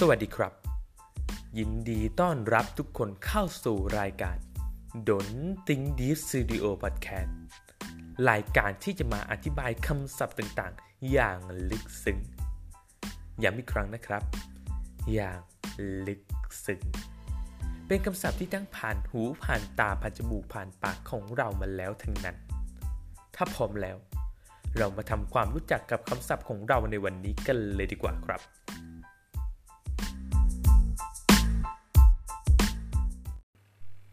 สวัสดีครับ ยินดีต้อนรับทุกคนเข้าสู่รายการดนติงดีฟสตูดิโอพอดแคสต์รายการที่จะมาอธิบายคำศัพท์ต่างๆ อย่างลึกซึ้งย้ำอีกครั้งนะครับ อย่างลึกซึ้งเป็นคำศัพท์ที่ทั้งผ่านหูผ่านตาผ่านจมูกผ่านปากของเรามาแล้วทั้งนั้น ถ้าพร้อมแล้ว เรามาทำความรู้จักกับคำศัพท์ของเราในวันนี้กันเลยดีกว่าครับ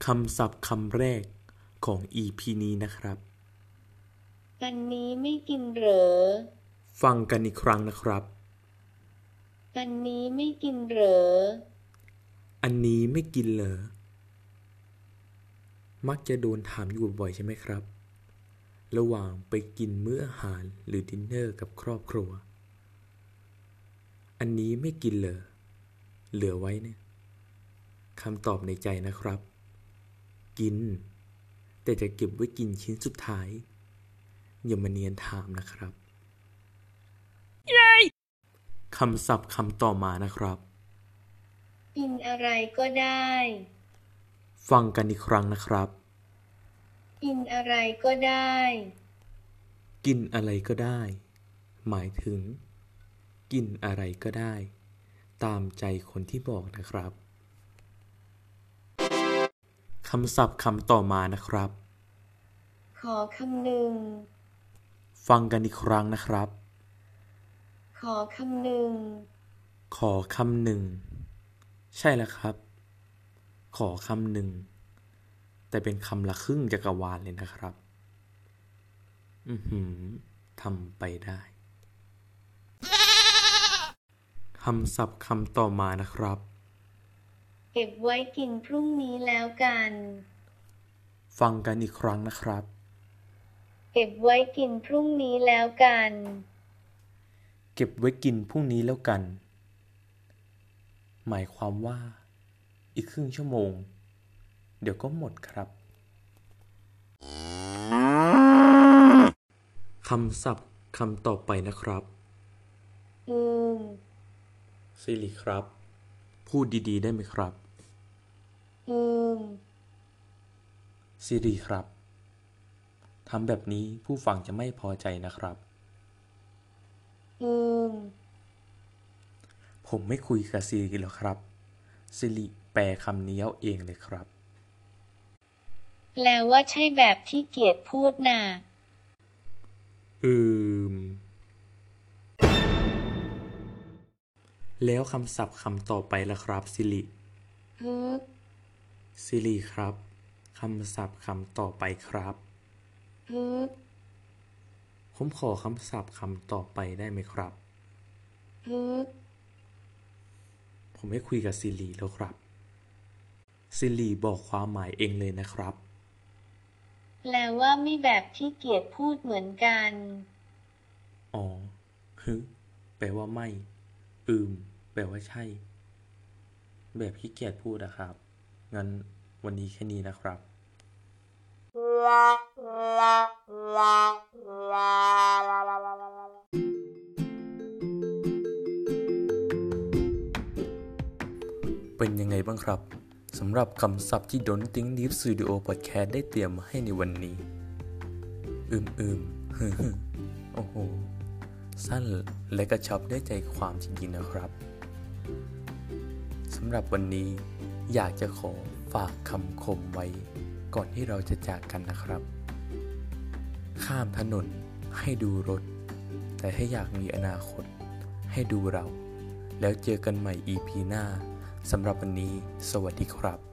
คำศัพท์คำแรกของ EP นี้นะครับ อันนี้ไม่กินเหรอ ฟังกันอีกครั้งนะครับ อันนี้ไม่กินเหรอ อันนี้ไม่กินเหรอ มักจะโดนถามอยู่บ่อยๆใช่ไหมครับ ระหว่างไปกินมื้ออาหารหรือดินเนอร์กับครอบครัว อันนี้ไม่กินเหรอ เหลือไว้เนี่ยคำตอบในใจนะครับ กิน แต่จะเก็บไว้กินชิ้นสุดท้าย อย่ามาเนียนถามนะครับคำศัพท์คำต่อมานะครับ กินอะไรก็ได้ ฟังกันอีกครั้งนะครับ กินอะไรก็ได้ กินอะไรก็ได้ หมายถึง กินอะไรก็ได้ ตามใจคนที่บอกนะครับ คำศัพท์คำต่อมานะครับ ขอคำหนึ่ง ฟังกันอีกครั้งนะครับ ขอคำหนึ่ง ขอคำหนึ่ง ใช่แล้วครับ ขอคำหนึ่ง แต่เป็นคำละครึ่งจักรวาลเลยนะครับ อือหือทำไปได้คำศัพท์คำต่อมานะครับ เก็บไว้กินพรุ่งนี้แล้วกัน ฟังกันอีกครั้งนะครับ เก็บไว้กินพรุ่งนี้แล้วกัน เก็บไว้กินพรุ่งนี้แล้วกัน หมายความว่า อีกครึ่งชั่วโมง เดี๋ยวก็หมดครับคำศัพท์คำต่อไปนะครับอืมสิริครับ พูดดี ๆ ได้ไหมครับ อืมสิริครับ ทำแบบนี้ผู้ฟังจะไม่พอใจนะครับอืมผมไม่คุยกับสิริแล้วครับสิริแปลคำนี้เอาเองเลยครับ แปลว่าใช่แบบที่เกียรติพูดน่ะอืม แล้วคำศัพท์คำต่อไปล่ะครับสิริฮึก สิริครับคำศัพท์คำต่อไปครับฮึกผมขอคำศัพท์คำต่อไปได้ไหมครับฮึกผมไม่คุยกับสิริแล้วครับสิริบอกความหมายเองเลยนะครับ แปลว่าไม่แบบที่เกียรติพูดเหมือนกัน อ๋อฮึแปลว่าไม่ อืม แปลว่าใช่ แบบขี้เกียจพูดอะครับ งั้นวันนี้แค่นี้นะครับ เป็นยังไงบ้างครับสำหรับคำศัพท์ที่ Don't Think Deep Studio Podcast ได้เตรียมมาให้ในวันนี้ อืมอืมฮึโอ้โห สั้นและกระชับได้ใจความจริงๆนะครับสำหรับวันนี้ อยากจะขอฝากคำคมไว้ ก่อนที่เราจะจากกันนะครับ ข้ามถนนให้ดูรถ แต่ถ้าอยากมีอนาคต ให้ดูเรา แล้วเจอกันใหม่ EP หน้าสำหรับวันนี้ สวัสดีครับ